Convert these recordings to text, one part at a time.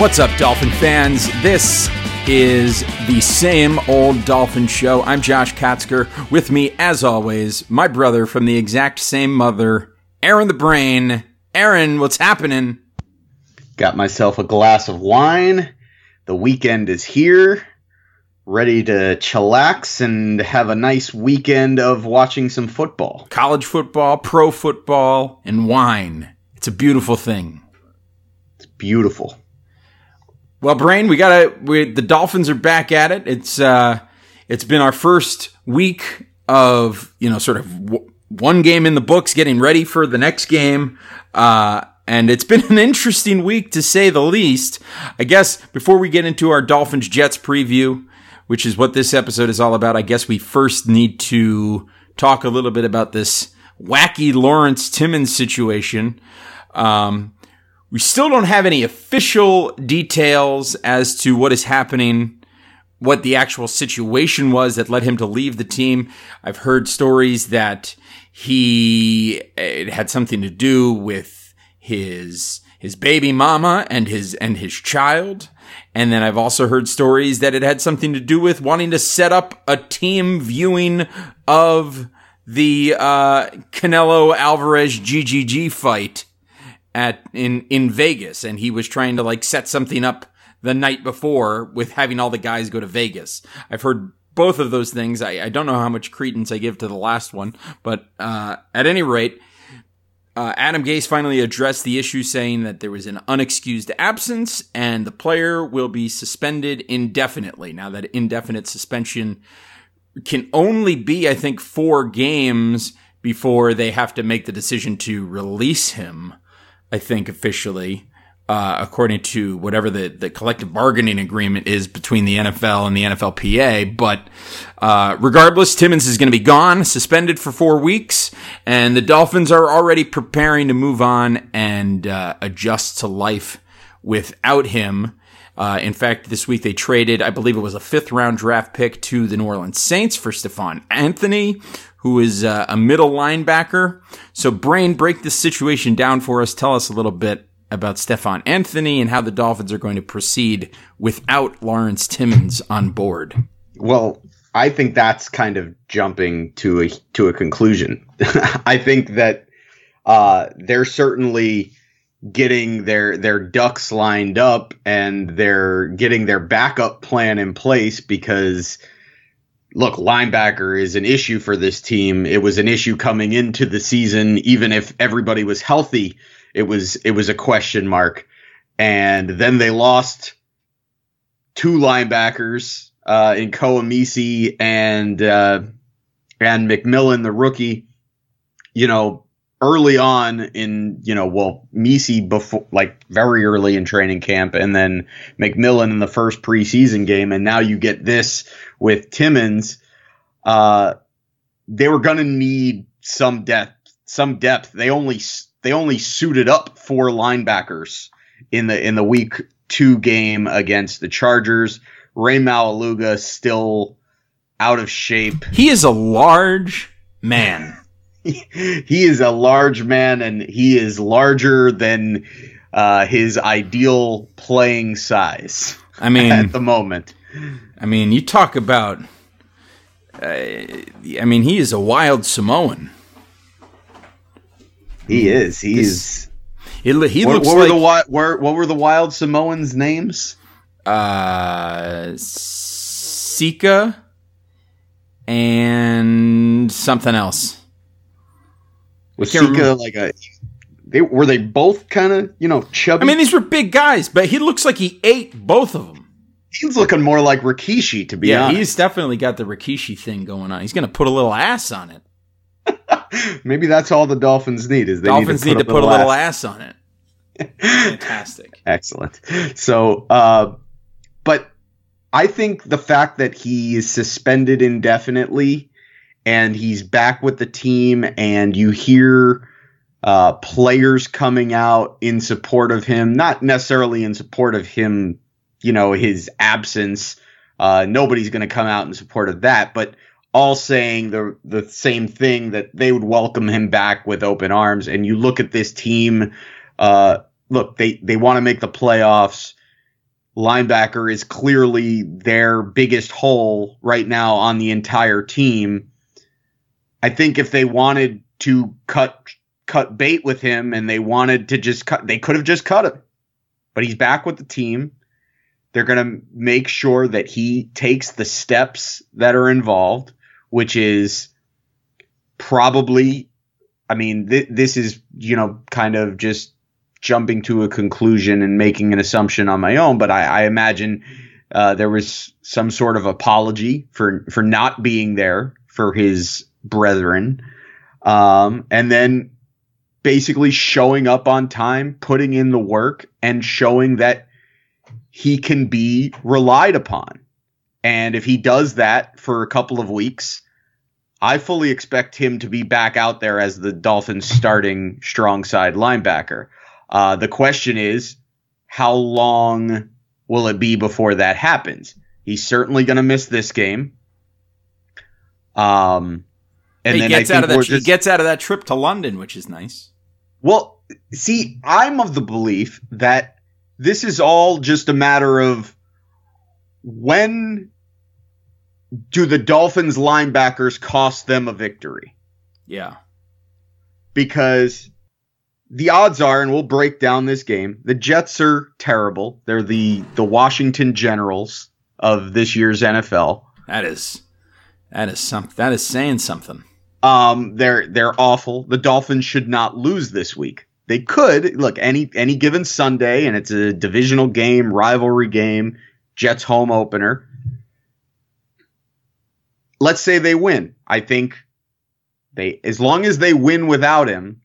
What's up, Dolphin fans? This is the same old Dolphin show. I'm Josh Katzker. With me, as always, my brother from the exact same mother, Aaron the Brain. Aaron, what's happening? Got myself a glass of wine. The weekend is here. Ready to chillax and have a nice weekend of watching some football. College football, pro football, and wine. It's a beautiful thing. It's beautiful. Well, Brain, we gotta. We, the Dolphins are back at it. It's uh, it's been our first week of you know sort of w- one game in the books, getting ready for the next game. Uh, and it's been an interesting week to say the least. I guess before we get into our Dolphins Jets preview, which is what this episode is all about, I guess we first need to talk a little bit about this wacky Lawrence Timmons situation. Um, we still don't have any official details as to what is happening, what the actual situation was that led him to leave the team. I've heard stories that he it had something to do with his his baby mama and his and his child. And then I've also heard stories that it had something to do with wanting to set up a team viewing of the uh, Canelo Alvarez GGG fight at in in Vegas, and he was trying to like set something up the night before with having all the guys go to Vegas. I've heard both of those things. I, I don't know how much credence I give to the last one, but uh, at any rate, uh, Adam Gase finally addressed the issue, saying that there was an unexcused absence and the player will be suspended indefinitely. Now, that indefinite suspension can only be, I think, four games before they have to make the decision to release him. I think officially, uh, according to whatever the, the collective bargaining agreement is between the NFL and the NFLPA. But uh, regardless, Timmons is going to be gone, suspended for four weeks, and the Dolphins are already preparing to move on and uh, adjust to life without him. Uh, in fact, this week they traded, I believe it was a fifth round draft pick to the New Orleans Saints for Stephone Anthony, who is uh, a middle linebacker. So, Brain, break this situation down for us. Tell us a little bit about Stephone Anthony and how the Dolphins are going to proceed without Lawrence Timmons on board. Well, I think that's kind of jumping to a to a conclusion. I think that uh, they're certainly getting their their ducks lined up and they're getting their backup plan in place because look, linebacker is an issue for this team. It was an issue coming into the season, even if everybody was healthy. It was it was a question mark, and then they lost two linebackers uh, in Koa and uh, and McMillan, the rookie. You know, early on in you know, well, Misi before like very early in training camp, and then McMillan in the first preseason game, and now you get this with Timmons. Uh, they were going to need some depth, some depth. They only they only suited up four linebackers in the in the week two game against the Chargers. Rey Maualuga still out of shape. He is a large man. he is a large man, and he is larger than uh, his ideal playing size. I mean, at the moment. I mean, you talk about. Uh, I mean, he is a wild Samoan. He is. He this, is. It, he what, looks what like. Were the, what, what were the wild Samoans' names? Uh, Sika and something else. Was Sika remember. like a? They were they both kind of you know chubby. I mean, these were big guys, but he looks like he ate both of them. He's looking more like Rikishi, to be yeah, honest. he's definitely got the Rikishi thing going on. He's going to put a little ass on it. Maybe that's all the Dolphins need is they Dolphins need to put, need to a, put little a little ass. ass on it. Fantastic. Excellent. So, uh, but I think the fact that he is suspended indefinitely and he's back with the team, and you hear uh, players coming out in support of him, not necessarily in support of him, you know, his absence. Uh, nobody's going to come out in support of that, but all saying the the same thing that they would welcome him back with open arms. And you look at this team, uh, look, they they want to make the playoffs. linebacker is clearly their biggest hole right now on the entire team. I think if they wanted to cut cut bait with him and they wanted to just cut they could have just cut him. But he's back with the team. They're going to make sure that he takes the steps that are involved, which is probably I mean, th- this is, you know, kind of just jumping to a conclusion and making an assumption on my own, but I, I imagine uh, there was some sort of apology for for not being there for his brethren, um, and then basically showing up on time, putting in the work, and showing that he can be relied upon. And if he does that for a couple of weeks, I fully expect him to be back out there as the Dolphins starting strong side linebacker. Uh, the question is, how long will it be before that happens? He's certainly going to miss this game. Um, and he gets out of that. He gets out of that trip to London, which is nice. Well, see, I'm of the belief that this is all just a matter of when do the Dolphins linebackers cost them a victory? Yeah. Because the odds are, and we'll break down this game, the Jets are terrible. They're the the Washington Generals of this year's NFL. That is that is something that is saying something. Um they're they're awful. The Dolphins should not lose this week. They could look any any given Sunday, and it's a divisional game, rivalry game, Jets home opener let's say they win. I think they as long as they win without him,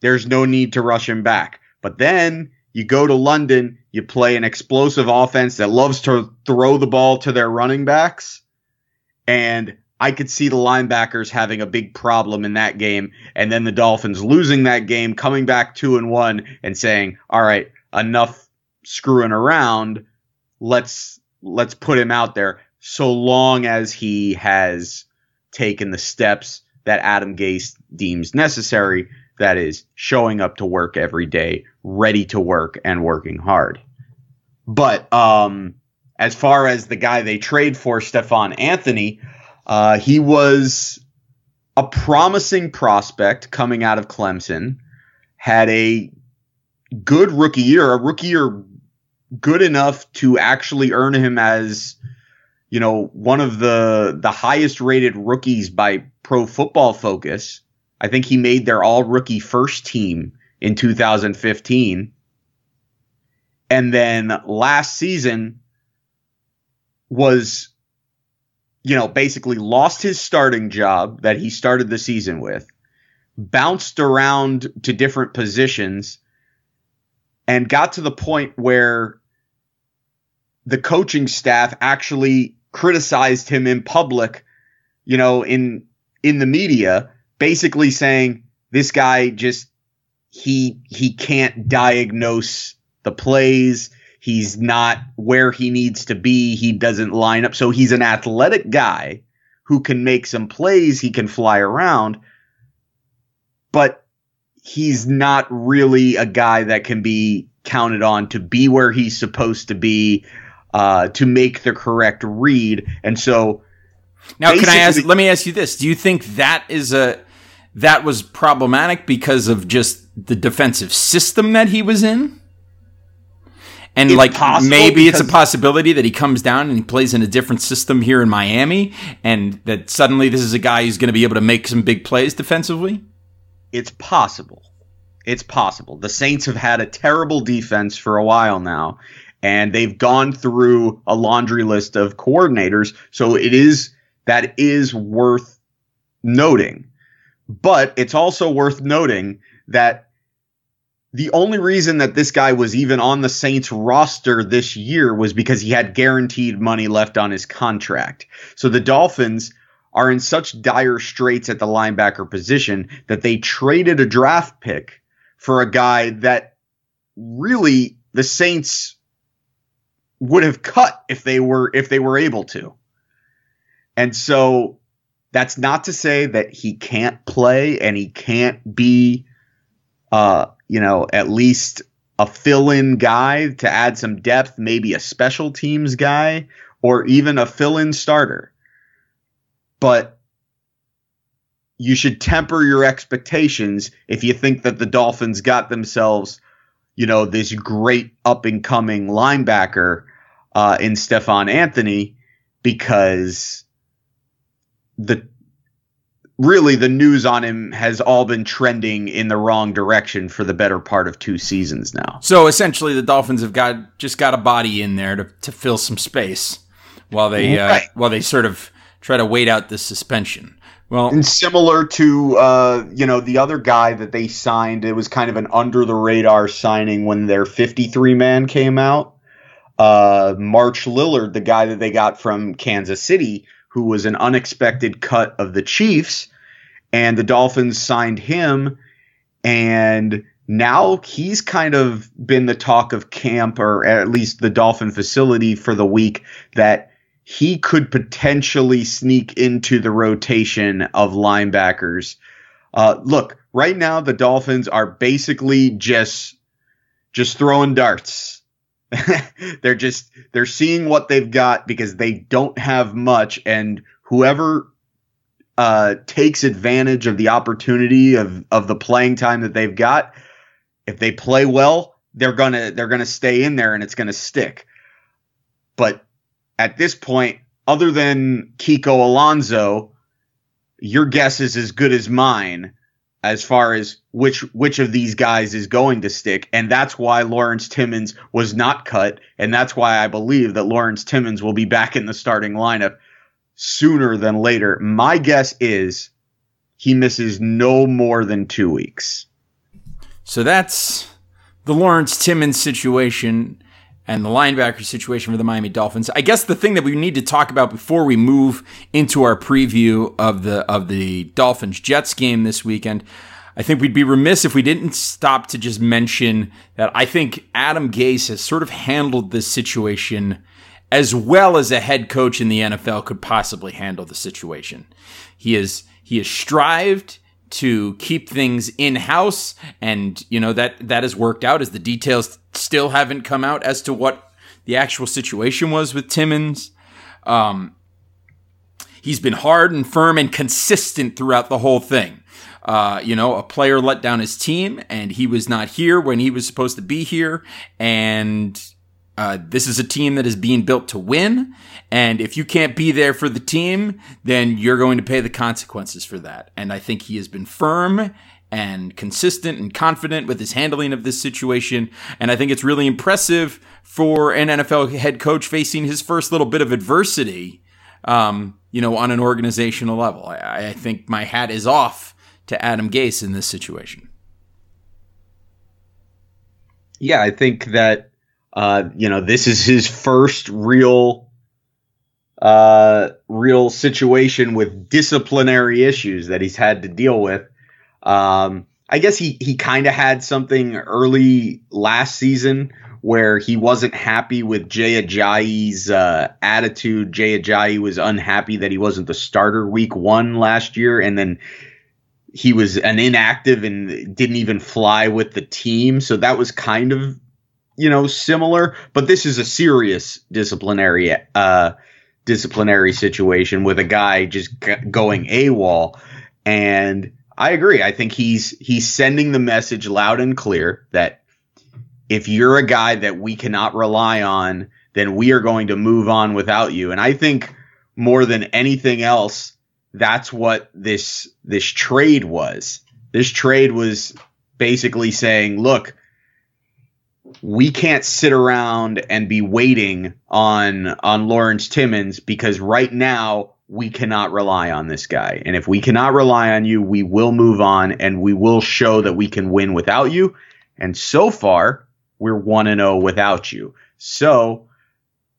there's no need to rush him back. But then you go to London, you play an explosive offense that loves to throw the ball to their running backs, and I could see the linebackers having a big problem in that game, and then the Dolphins losing that game, coming back two and one, and saying, "All right, enough screwing around. Let's let's put him out there." so long as he has taken the steps that Adam Gase deems necessary. That is showing up to work every day, ready to work and working hard. But um, as far as the guy they trade for, Stephone Anthony, uh, he was a promising prospect coming out of Clemson, had a good rookie year, a rookie year good enough to actually earn him as you know, one of the the highest rated rookies by Pro Football Focus. I think he made their all rookie first team in 2015. And then last season was you know, basically lost his starting job that he started the season with, bounced around to different positions and got to the point where the coaching staff actually criticized him in public, you know, in in the media, basically saying this guy just he he can't diagnose the plays. He's not where he needs to be. He doesn't line up. So he's an athletic guy who can make some plays. He can fly around, but he's not really a guy that can be counted on to be where he's supposed to be uh, to make the correct read. And so now, can I ask? Let me ask you this: Do you think that is a that was problematic because of just the defensive system that he was in? And like maybe it's a possibility that he comes down and he plays in a different system here in Miami, and that suddenly this is a guy who's going to be able to make some big plays defensively. It's possible. It's possible. The Saints have had a terrible defense for a while now, and they've gone through a laundry list of coordinators. So it is that is worth noting. But it's also worth noting that the only reason that this guy was even on the Saints roster this year was because he had guaranteed money left on his contract. So the Dolphins are in such dire straits at the linebacker position that they traded a draft pick for a guy that really the Saints would have cut if they were if they were able to. And so that's not to say that he can't play and he can't be uh you know at least a fill-in guy to add some depth, maybe a special teams guy or even a fill-in starter. But you should temper your expectations if you think that the Dolphins got themselves, you know, this great up and coming linebacker uh, in Stephone Anthony, because the really the news on him has all been trending in the wrong direction for the better part of two seasons now. So essentially, the Dolphins have got just got a body in there to, to fill some space while they uh, right. while they sort of try to wait out this suspension. Well, and similar to uh, you know the other guy that they signed, it was kind of an under the radar signing when their 53 man came out. Uh, March Lillard, the guy that they got from Kansas City, who was an unexpected cut of the Chiefs, and the Dolphins signed him, and now he's kind of been the talk of camp, or at least the Dolphin facility for the week that he could potentially sneak into the rotation of linebackers. Uh, look, right now the Dolphins are basically just just throwing darts they're just they're seeing what they've got because they don't have much and whoever uh, takes advantage of the opportunity of of the playing time that they've got if they play well they're gonna they're gonna stay in there and it's gonna stick. But at this point other than kiko alonso your guess is as good as mine as far as which which of these guys is going to stick and that's why Lawrence Timmons was not cut and that's why I believe that Lawrence Timmons will be back in the starting lineup sooner than later. My guess is he misses no more than 2 weeks. So that's the Lawrence Timmons situation and the linebacker situation for the Miami Dolphins. I guess the thing that we need to talk about before we move into our preview of the of the Dolphins Jets game this weekend, I think we'd be remiss if we didn't stop to just mention that I think Adam Gase has sort of handled this situation as well as a head coach in the NFL could possibly handle the situation. He is he has strived to keep things in house and you know that that has worked out as the details still haven't come out as to what the actual situation was with Timmons um, he's been hard and firm and consistent throughout the whole thing. Uh, you know a player let down his team and he was not here when he was supposed to be here and uh, this is a team that is being built to win. And if you can't be there for the team, then you're going to pay the consequences for that. And I think he has been firm and consistent and confident with his handling of this situation. And I think it's really impressive for an NFL head coach facing his first little bit of adversity, um, you know, on an organizational level. I, I think my hat is off to Adam Gase in this situation. Yeah, I think that uh, you know, this is his first real, uh, real situation with disciplinary issues that he's had to deal with. Um, I guess he he kind of had something early last season where he wasn't happy with Jay Ajayi's uh, attitude. Jay Ajayi was unhappy that he wasn't the starter week one last year, and then he was an inactive and didn't even fly with the team. So that was kind of you know, similar, but this is a serious disciplinary uh, disciplinary situation with a guy just going AWOL. And I agree. I think he's he's sending the message loud and clear that if you're a guy that we cannot rely on, then we are going to move on without you. And I think more than anything else, that's what this this trade was. This trade was basically saying, look, we can't sit around and be waiting on on Lawrence Timmons because right now we cannot rely on this guy. And if we cannot rely on you, we will move on and we will show that we can win without you. And so far, we're 1 and 0 without you. So,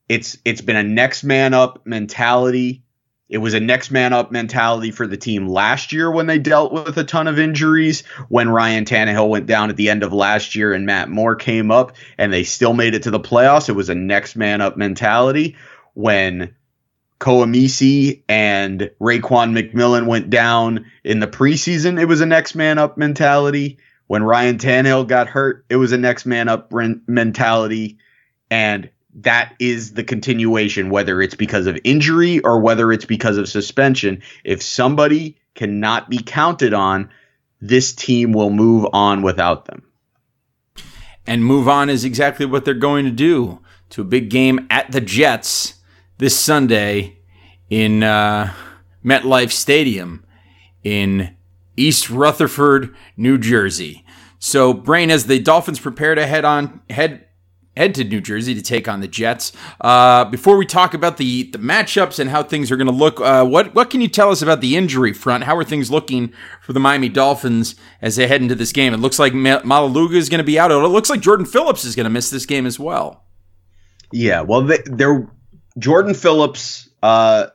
it's it's been a next man up mentality it was a next man up mentality for the team last year when they dealt with a ton of injuries. When Ryan Tannehill went down at the end of last year and Matt Moore came up and they still made it to the playoffs, it was a next man up mentality. When Koa Misi and Raekwon McMillan went down in the preseason, it was a next man up mentality. When Ryan Tannehill got hurt, it was a next man up mentality. And that is the continuation, whether it's because of injury or whether it's because of suspension. If somebody cannot be counted on, this team will move on without them. And move on is exactly what they're going to do to a big game at the Jets this Sunday in uh, MetLife Stadium in East Rutherford, New Jersey. So, Brain, as the Dolphins prepare to head on head head to New Jersey to take on the Jets. Uh, before we talk about the the matchups and how things are going to look, uh, what what can you tell us about the injury front? How are things looking for the Miami Dolphins as they head into this game? It looks like Maualuga is going to be out. It looks like Jordan Phillips is going to miss this game as well. Yeah, well, they, they're Jordan Phillips. Uh,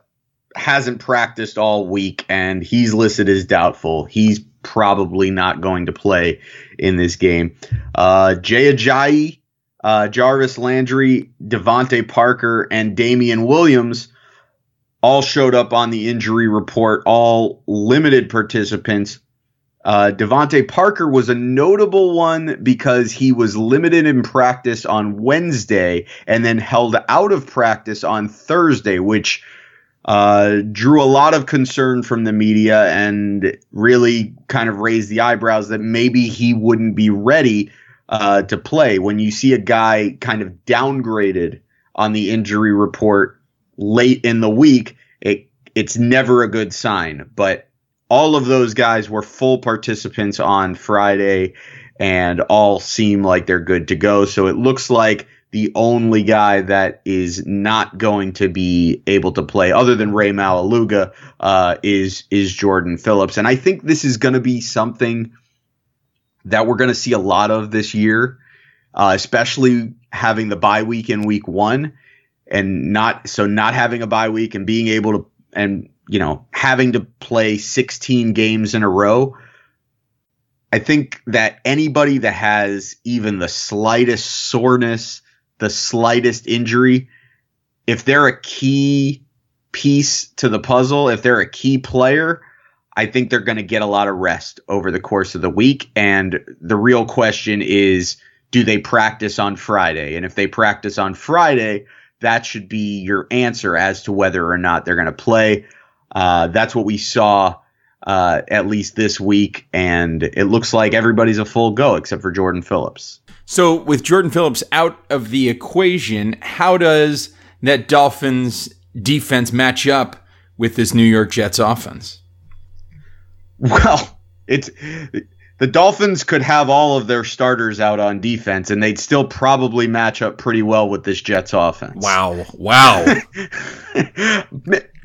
hasn't practiced all week and he's listed as doubtful. He's probably not going to play in this game. Uh, Jay Ajayi, uh, Jarvis Landry, DeVante Parker, and Damien Williams all showed up on the injury report, all limited participants. Uh, DeVante Parker was a notable one because he was limited in practice on Wednesday and then held out of practice on Thursday, which – uh, drew a lot of concern from the media and really kind of raised the eyebrows that maybe he wouldn't be ready uh, to play. When you see a guy kind of downgraded on the injury report late in the week, it it's never a good sign. But all of those guys were full participants on Friday and all seem like they're good to go. So it looks like the only guy that is not going to be able to play, other than Rey Maualuga, uh, is is Jordan Phillips, and I think this is going to be something that we're going to see a lot of this year, uh, especially having the bye week in week one, and not so not having a bye week and being able to and you know having to play 16 games in a row. I think that anybody that has even the slightest soreness the slightest injury, if they're a key piece to the puzzle, if they're a key player, I think they're going to get a lot of rest over the course of the week. And the real question is do they practice on Friday? And if they practice on Friday, that should be your answer as to whether or not they're going to play. Uh, that's what we saw uh, at least this week. And it looks like everybody's a full go except for Jordan Phillips. So, with Jordan Phillips out of the equation, how does that Dolphins defense match up with this New York Jets offense? Well, it's the Dolphins could have all of their starters out on defense, and they'd still probably match up pretty well with this Jets offense. Wow! Wow!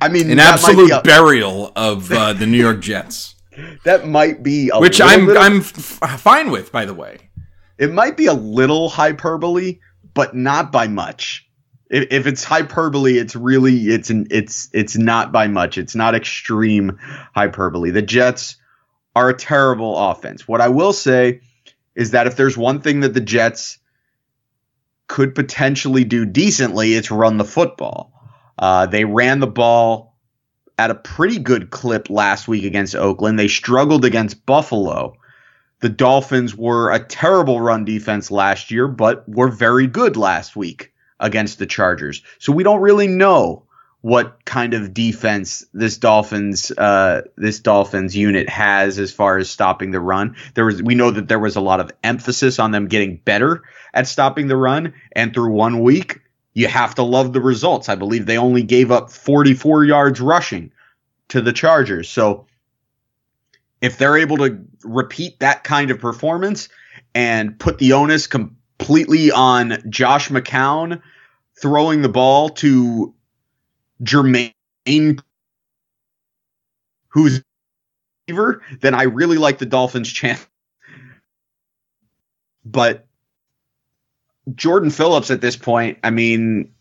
I mean, an absolute a, burial of uh, the New York Jets. That might be which I'm I'm f- fine with, by the way. It might be a little hyperbole, but not by much. If, if it's hyperbole, it's really it's an, it's it's not by much. It's not extreme hyperbole. The Jets are a terrible offense. What I will say is that if there's one thing that the Jets could potentially do decently, it's run the football. Uh, they ran the ball at a pretty good clip last week against Oakland. They struggled against Buffalo. The Dolphins were a terrible run defense last year, but were very good last week against the Chargers. So we don't really know what kind of defense this Dolphins uh, this Dolphins unit has as far as stopping the run. There was we know that there was a lot of emphasis on them getting better at stopping the run, and through one week, you have to love the results. I believe they only gave up 44 yards rushing to the Chargers. So if they're able to repeat that kind of performance and put the onus completely on Josh McCown throwing the ball to Jermaine, who's receiver, then I really like the Dolphins' chance. But Jordan Phillips at this point, I mean,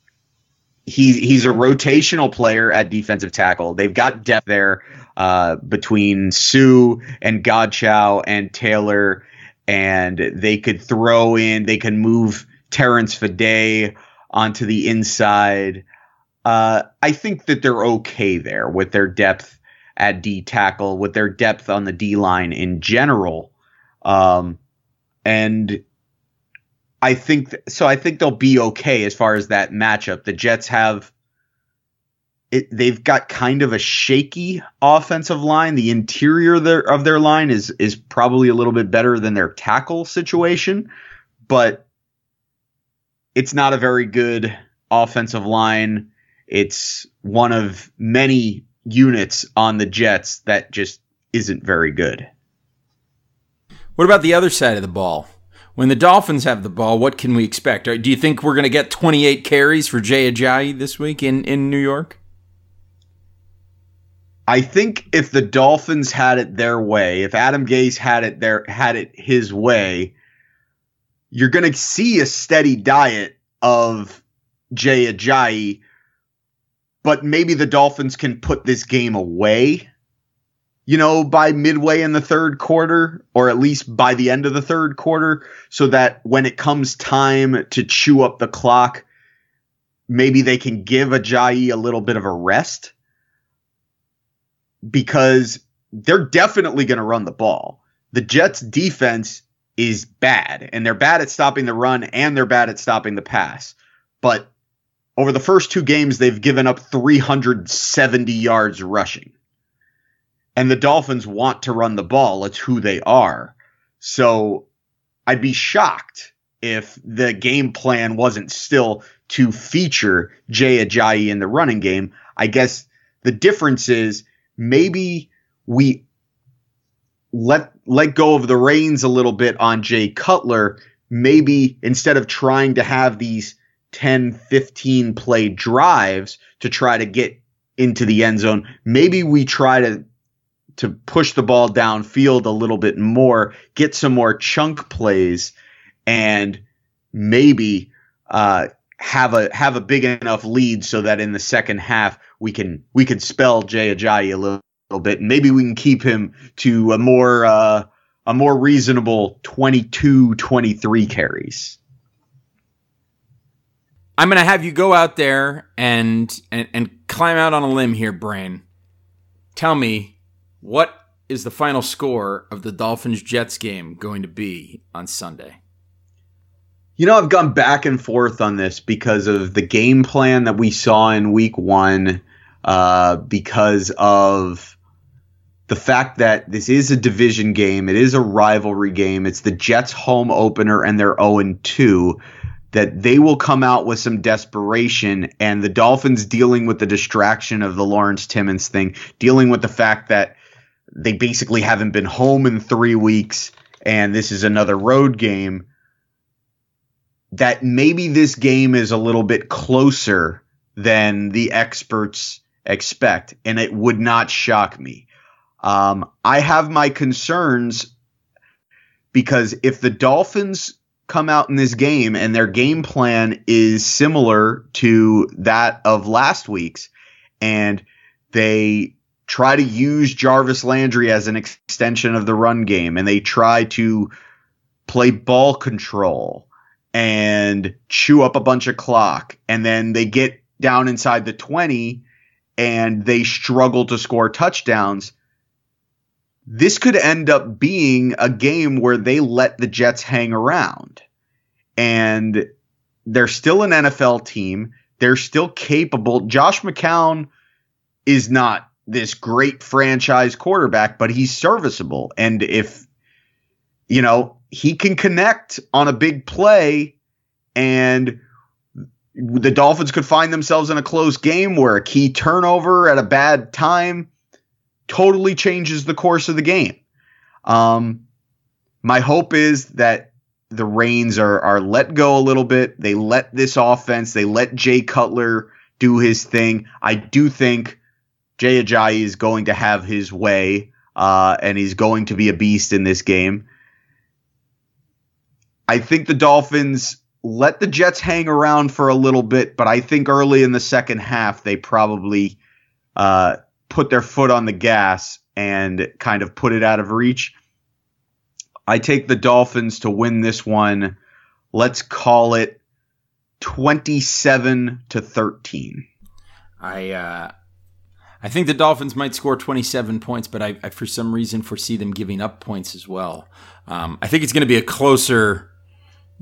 he's he's a rotational player at defensive tackle. They've got depth there uh, between Suh and Godchaux and Taylor, and they could throw in, they can move Terrence Fede onto the inside. Uh, I think that they're okay there with their depth at D tackle, with their depth on the D line in general. Um, and I think th- so. I think they'll be okay as far as that matchup. The Jets have it, they've got kind of a shaky offensive line. The interior of their, of their line is is probably a little bit better than their tackle situation, but it's not a very good offensive line. It's one of many units on the Jets that just isn't very good. What about the other side of the ball? When the Dolphins have the ball, what can we expect? Do you think we're going to get 28 carries for Jay Ajayi this week in, in New York? I think if the Dolphins had it their way, if Adam Gase had it their had it his way, you're going to see a steady diet of Jay Ajayi, but maybe the Dolphins can put this game away, you know, by midway in the third quarter, or at least by the end of the third quarter, so that when it comes time to chew up the clock, maybe they can give Ajayi a little bit of a rest because they're definitely going to run the ball. The Jets defense is bad and they're bad at stopping the run and they're bad at stopping the pass. But over the first two games, they've given up 370 yards rushing. And the Dolphins want to run the ball. It's who they are. So I'd be shocked if the game plan wasn't still to feature Jay Ajayi in the running game. I guess the difference is maybe we let let go of the reins a little bit on Jay Cutler. Maybe instead of trying to have these 10, 15 play drives to try to get into the end zone, maybe we try to to push the ball downfield a little bit more, get some more chunk plays, and maybe uh, have a have a big enough lead so that in the second half we can we can spell Jay Ajayi a little, little bit, and maybe we can keep him to a more uh, a more reasonable 22, 23 carries. I'm to have you go out there and, and and climb out on a limb here, Brain. Tell me what is the final score of the Dolphins Jets game going to be on Sunday? You know, I've gone back and forth on this because of the game plan that we saw in week one, uh, because of the fact that this is a division game, it is a rivalry game, it's the Jets' home opener, and they're 0 2 that they will come out with some desperation and the Dolphins dealing with the distraction of the Lawrence Timmons thing, dealing with the fact that they basically haven't been home in three weeks and this is another road game. That maybe this game is a little bit closer than the experts expect, and it would not shock me. Um, I have my concerns because if the Dolphins come out in this game and their game plan is similar to that of last week's and they try to use Jarvis Landry as an extension of the run game and they try to play ball control and chew up a bunch of clock and then they get down inside the 20 and they struggle to score touchdowns this could end up being a game where they let the Jets hang around. And they're still an NFL team. They're still capable. Josh McCown is not this great franchise quarterback, but he's serviceable. And if, you know, he can connect on a big play and the Dolphins could find themselves in a close game where a key turnover at a bad time totally changes the course of the game. Um, my hope is that the reins are are let go a little bit. They let this offense, they let Jay Cutler do his thing. I do think Jay Ajayi is going to have his way, uh, and he's going to be a beast in this game. I think the Dolphins let the Jets hang around for a little bit, but I think early in the second half they probably uh, put their foot on the gas and kind of put it out of reach. I take the Dolphins to win this one. Let's call it 27 to 13. I uh I think the Dolphins might score 27 points, but I, I for some reason foresee them giving up points as well. Um, I think it's going to be a closer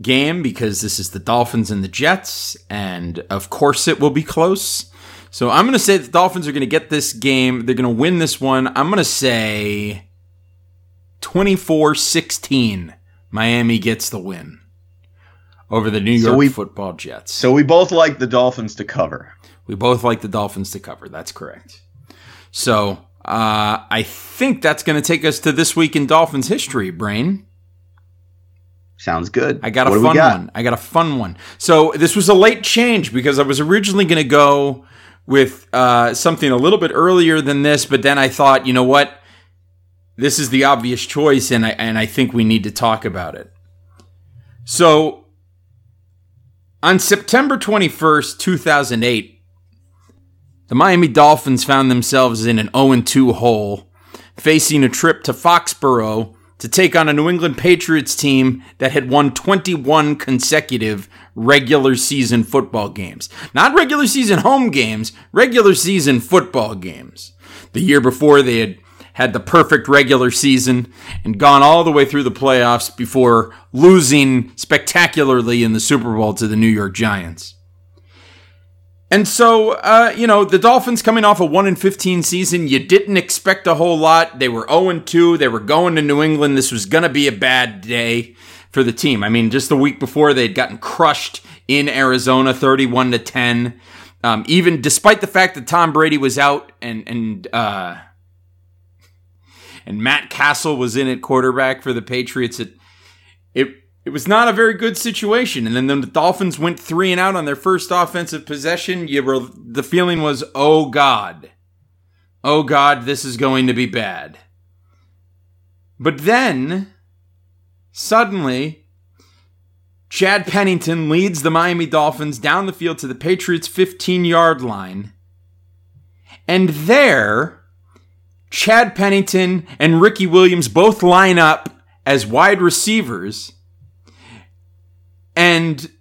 game because this is the Dolphins and the Jets, and of course it will be close. So I'm going to say the Dolphins are going to get this game. They're going to win this one. I'm going to say 24 16. Miami gets the win over the New York so we, football Jets. So we both like the Dolphins to cover. We both like the Dolphins to cover. That's correct. So uh, I think that's going to take us to this week in Dolphins history, Brain. Sounds good. I got a fun got? one. I got a fun one. So this was a late change because I was originally going to go with uh, something a little bit earlier than this, but then I thought, you know what? This is the obvious choice, and I and I think we need to talk about it. So on September 21st, 2008, the Miami Dolphins found themselves in an 0 2 hole, facing a trip to Foxborough to take on a New England Patriots team that had won 21 consecutive regular season football games. Not regular season home games, regular season football games. The year before, they had had the perfect regular season and gone all the way through the playoffs before losing spectacularly in the Super Bowl to the New York Giants. And so, uh, you know, the Dolphins coming off a 1 in 15 season, you didn't expect a whole lot. They were 0 and 2. They were going to New England. This was going to be a bad day for the team. I mean, just the week before, they'd gotten crushed in Arizona 31 to 10. Um, even despite the fact that Tom Brady was out and, and, uh, and Matt Cassel was in at quarterback for the Patriots, it, it, it was not a very good situation. And then the Dolphins went three and out on their first offensive possession. You were the feeling was, oh God, oh God, this is going to be bad. But then suddenly, Chad Pennington leads the Miami Dolphins down the field to the Patriots' 15 yard line. And there, Chad Pennington and Ricky Williams both line up as wide receivers and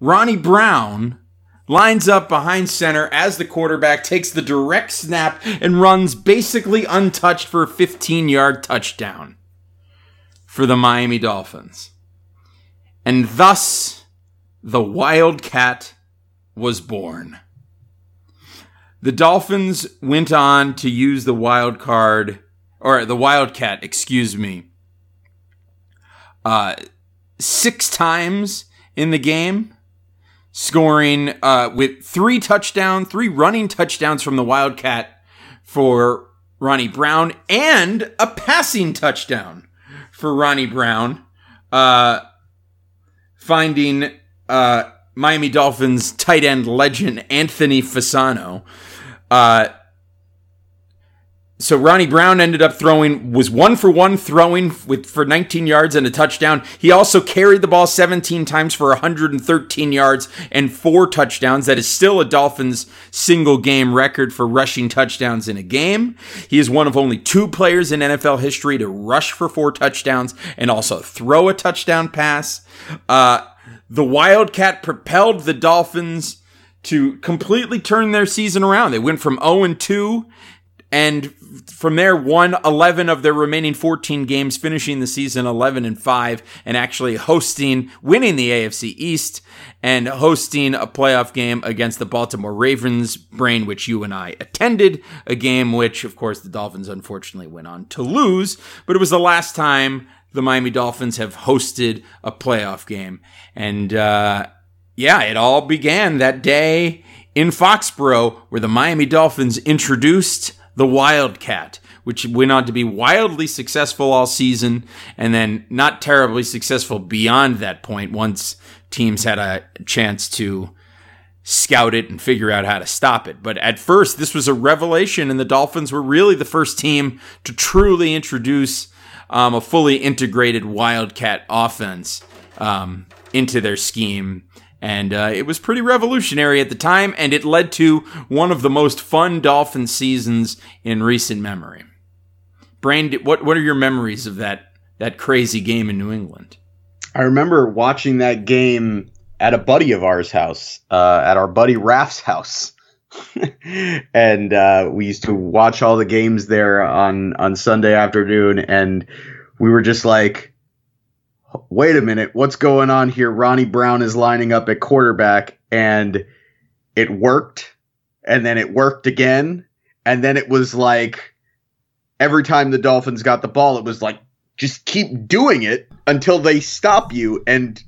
Ronnie Brown lines up behind center as the quarterback takes the direct snap and runs basically untouched for a 15 yard touchdown for the Miami Dolphins. And thus, the Wildcat was born. The Dolphins went on to use the wild card, or the Wildcat, excuse me, uh, six times in the game, scoring uh, with three touchdown, three running touchdowns from the Wildcat for Ronnie Brown, and a passing touchdown for Ronnie Brown, uh, finding uh, Miami Dolphins tight end legend Anthony Fasano. So Ronnie Brown ended up throwing was one for one throwing with for 19 yards and a touchdown. He also carried the ball 17 times for 113 yards and four touchdowns. That is still a Dolphins single game record for rushing touchdowns in a game. He is one of only two players in NFL history to rush for four touchdowns and also throw a touchdown pass. Uh, the Wildcat propelled the Dolphins to completely turn their season around. They went from 0 and 2 and from there won 11 of their remaining 14 games finishing the season 11 and 5 and actually hosting winning the AFC East and hosting a playoff game against the Baltimore Ravens brain which you and I attended a game which of course the Dolphins unfortunately went on to lose but it was the last time the Miami Dolphins have hosted a playoff game. And uh, yeah it all began that day in Foxborough where the Miami Dolphins introduced the Wildcat, which went on to be wildly successful all season and then not terribly successful beyond that point once teams had a chance to scout it and figure out how to stop it. But at first, this was a revelation, and the Dolphins were really the first team to truly introduce um, a fully integrated Wildcat offense um, into their scheme and uh, it was pretty revolutionary at the time, and it led to one of the most fun Dolphin seasons in recent memory. Brain, what what are your memories of that that crazy game in New England? I remember watching that game at a buddy of ours' house, uh, at our buddy Raph's house. and uh, we used to watch all the games there on on Sunday afternoon, and we were just like, "Wait a minute, what's going on here?" Ronnie Brown is lining up at quarterback, and it worked, and then it worked again, and then it was like every time the Dolphins got the ball, it was like just keep doing it until they stop you and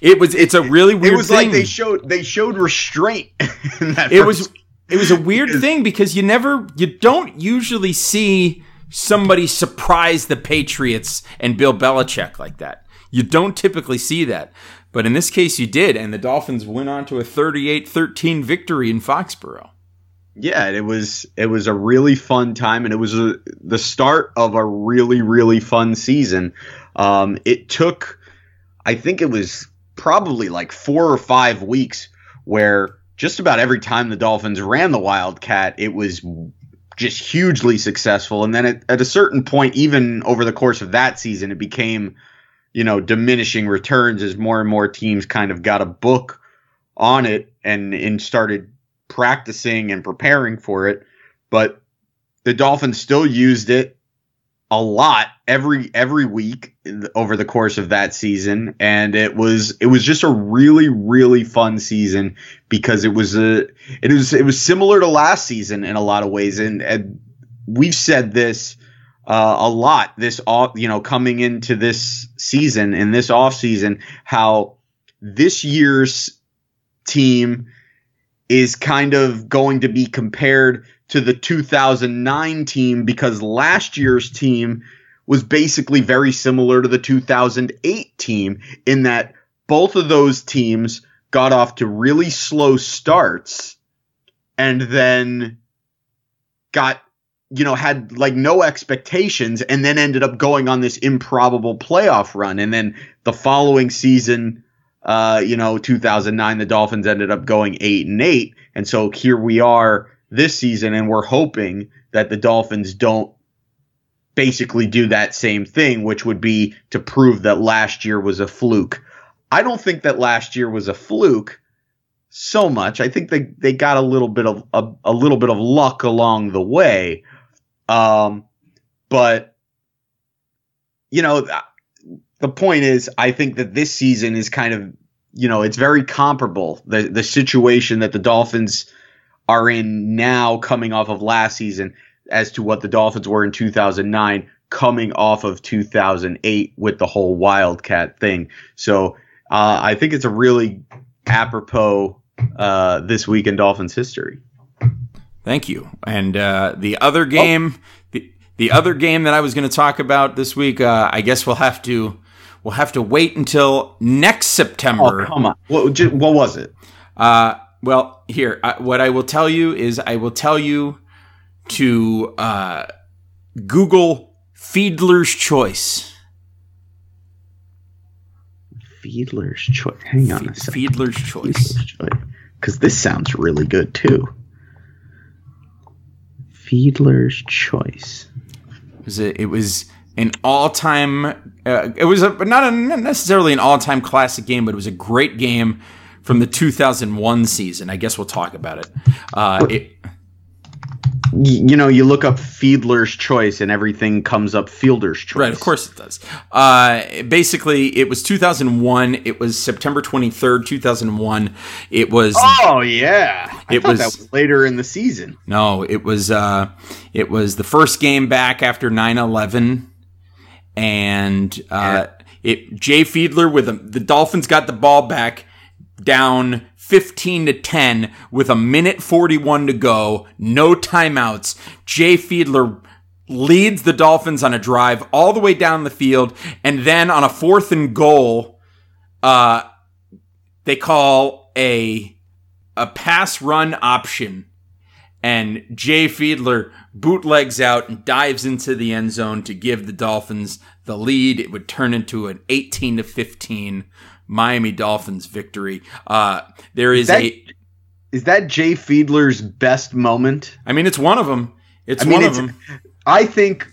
it was it's a really weird it was thing. like they showed they showed restraint it was it was a weird thing because you never you don't usually see somebody surprise the patriots and bill belichick like that you don't typically see that but in this case you did and the dolphins went on to a 38-13 victory in foxborough yeah, it was it was a really fun time, and it was a, the start of a really really fun season. Um, it took, I think it was probably like four or five weeks where just about every time the Dolphins ran the Wildcat, it was just hugely successful. And then at, at a certain point, even over the course of that season, it became, you know, diminishing returns as more and more teams kind of got a book on it and and started practicing and preparing for it, but the Dolphins still used it a lot every every week over the course of that season. And it was it was just a really really fun season because it was a it was it was similar to last season in a lot of ways. And, and we've said this uh, a lot this off you know coming into this season in this off season how this year's team is kind of going to be compared to the 2009 team because last year's team was basically very similar to the 2008 team in that both of those teams got off to really slow starts and then got you know had like no expectations and then ended up going on this improbable playoff run and then the following season uh, you know, 2009, the Dolphins ended up going eight and eight. And so here we are this season, and we're hoping that the Dolphins don't basically do that same thing, which would be to prove that last year was a fluke. I don't think that last year was a fluke so much. I think they, they got a little bit of a, a little bit of luck along the way. Um, but you know, the point is, I think that this season is kind of, you know, it's very comparable. The the situation that the Dolphins are in now, coming off of last season, as to what the Dolphins were in 2009, coming off of 2008 with the whole Wildcat thing. So uh, I think it's a really apropos uh, this week in Dolphins history. Thank you. And uh, the other game, oh. the the other game that I was going to talk about this week, uh, I guess we'll have to We'll have to wait until next September. Oh, come on. What, what was it? Uh, well, here, I, what I will tell you is I will tell you to uh, Google Fiedler's Choice. Fiedler's Choice. Hang on a second. Fiedler's Choice. Because this sounds really good, too. Fiedler's Choice. It was, a, it was an all-time. Uh, it was a not, a, not necessarily an all-time classic game, but it was a great game from the 2001 season. I guess we'll talk about it. Uh, it you know, you look up Fiedler's Choice and everything comes up Fielder's Choice. Right, of course it does. Uh, basically, it was 2001. It was September 23rd, 2001. It was. Oh yeah, it was, was, later in the season. No, it was. Uh, it was the first game back after 9/11 and uh, it Jay Fiedler with a, the Dolphins got the ball back down 15 to 10 with a minute 41 to go, no timeouts. Jay Fiedler leads the Dolphins on a drive all the way down the field, and then on a fourth and goal, uh, they call a a pass run option, and Jay Fiedler bootlegs out and dives into the end zone to give the Dolphins the lead. It would turn into an 18 to 15 Miami Dolphins victory. Uh, there is, is that, a. Is that Jay Fiedler's best moment? I mean, it's one of them. It's I mean, one it's, of them. I think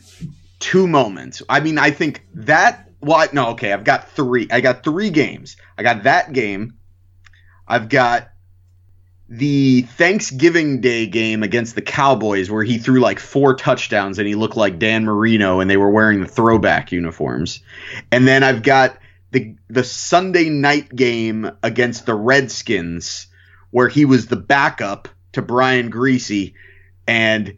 two moments. I mean, I think that. Well, no, okay. I've got three. I got three games. I got that game. I've got the Thanksgiving Day game against the Cowboys where he threw like four touchdowns and he looked like Dan Marino and they were wearing the throwback uniforms. And then I've got the the Sunday night game against the Redskins where he was the backup to Brian Griese and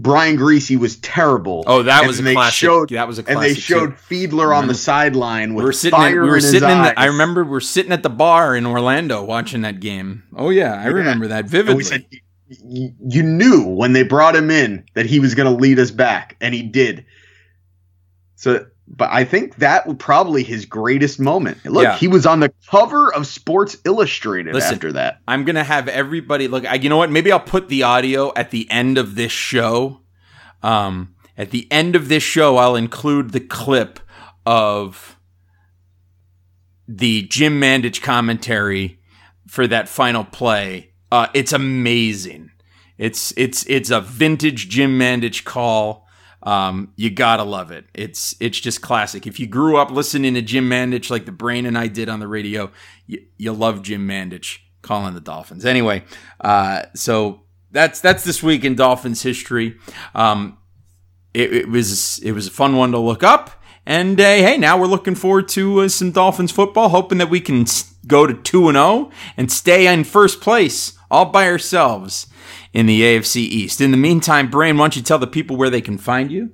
Brian Griese was terrible. Oh, that And was a classic. showed- that was a and they showed too. Fiedler on the mm-hmm. sideline we with were sitting. In, we were in sitting in. The, I remember we are sitting at the bar in Orlando watching that game. Oh yeah, I remember that And vividly. we said, you knew when they brought him in that he was going to lead us back, and he did. So, but I think that was probably his greatest moment. Look, Yeah. he was on the cover of Sports Illustrated Listen, after that. I'm gonna have everybody look. I, you know what? Maybe I'll put the audio at the end of this show. Um, at the end of this show, I'll include the clip of the Jim Mandich commentary for that final play. Uh, it's amazing. It's it's it's a vintage Jim Mandich call. Um, you gotta love it. It's it's just classic. If you grew up listening to Jim Mandich like the Brain and I did on the radio, you, you love Jim Mandich calling the Dolphins. Anyway, uh, so that's that's this week in Dolphins history. Um, it, it was it was a fun one to look up. And uh, hey, now we're looking forward to uh, some Dolphins football, hoping that we can go to two and zero and stay in first place all by ourselves in the AFC East. In the meantime, Brain, why don't you tell the people where they can find you?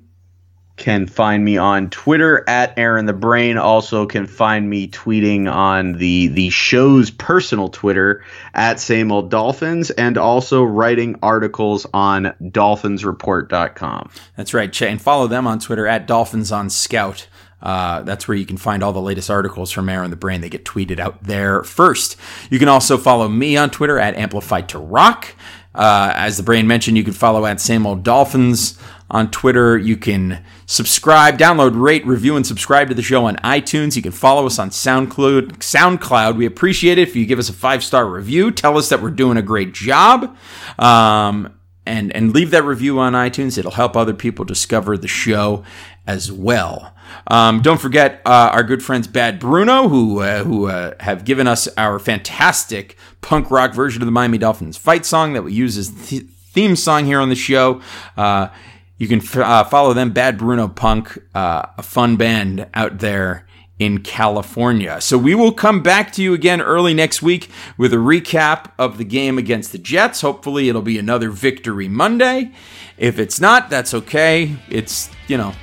Can find me on Twitter at Aaron the Brain. Also, can find me tweeting on the the show's personal Twitter at Same Old Dolphins, and also writing articles on DolphinsReport.com. That's right. And follow them on Twitter at Dolphins on Scout. Uh, that's where you can find all the latest articles from Aaron the Brain. They get tweeted out there first. You can also follow me on Twitter at Amplified to Rock. Uh, as the Brain mentioned, you can follow at Same Old Dolphins on Twitter. You can subscribe, download, rate, review, and subscribe to the show on iTunes. You can follow us on SoundCloud. SoundCloud. We appreciate it if you give us a five star review. Tell us that we're doing a great job. Um, and and leave that review on iTunes. It'll help other people discover the show as well. Um, don't forget uh, our good friends Bad Bruno, who uh, who uh, have given us our fantastic punk rock version of the Miami Dolphins fight song that we use as the theme song here on the show. Uh, you can f- uh, follow them, Bad Bruno Punk, uh, a fun band out there in California. So we will come back to you again early next week with a recap of the game against the Jets. Hopefully, it'll be another victory Monday. If it's not, that's okay. It's, you know,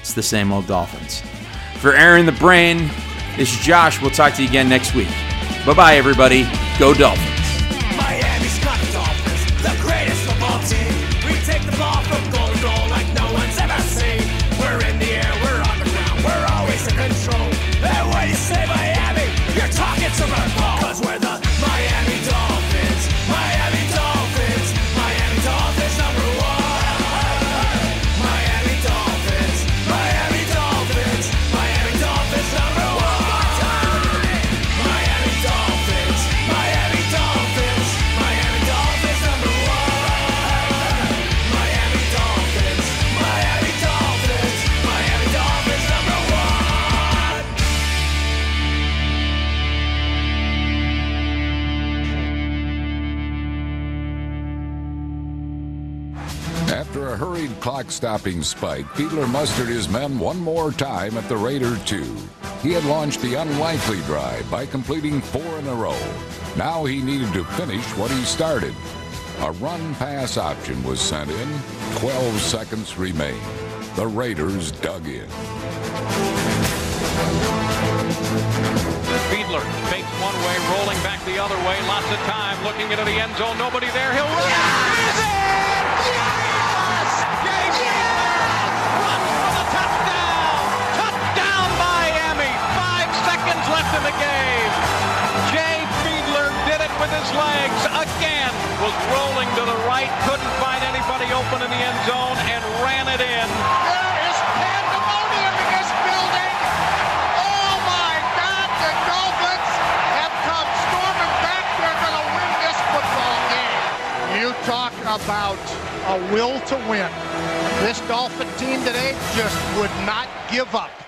it's the same old Dolphins. For Aaron the Brain, this is Josh. We'll talk to you again next week. Bye bye, everybody. Go Dolphins. Hurried clock stopping spike, Fiedler mustered his men one more time at the Raider 2. He had launched the unlikely drive by completing four in a row. Now he needed to finish what he started. A run pass option was sent in. 12 seconds remained. The Raiders dug in. Fiedler fakes one way, rolling back the other way. Lots of time looking into the end zone. Nobody there. He'll run. He's in the game. Jay Fiedler did it with his legs again. Was rolling to the right, couldn't find anybody open in the end zone, and ran it in. There is pandemonium in this building. Oh my God, the have come storming back. They're going to win this football game. You talk about a will to win. This Dolphin team today just would not give up.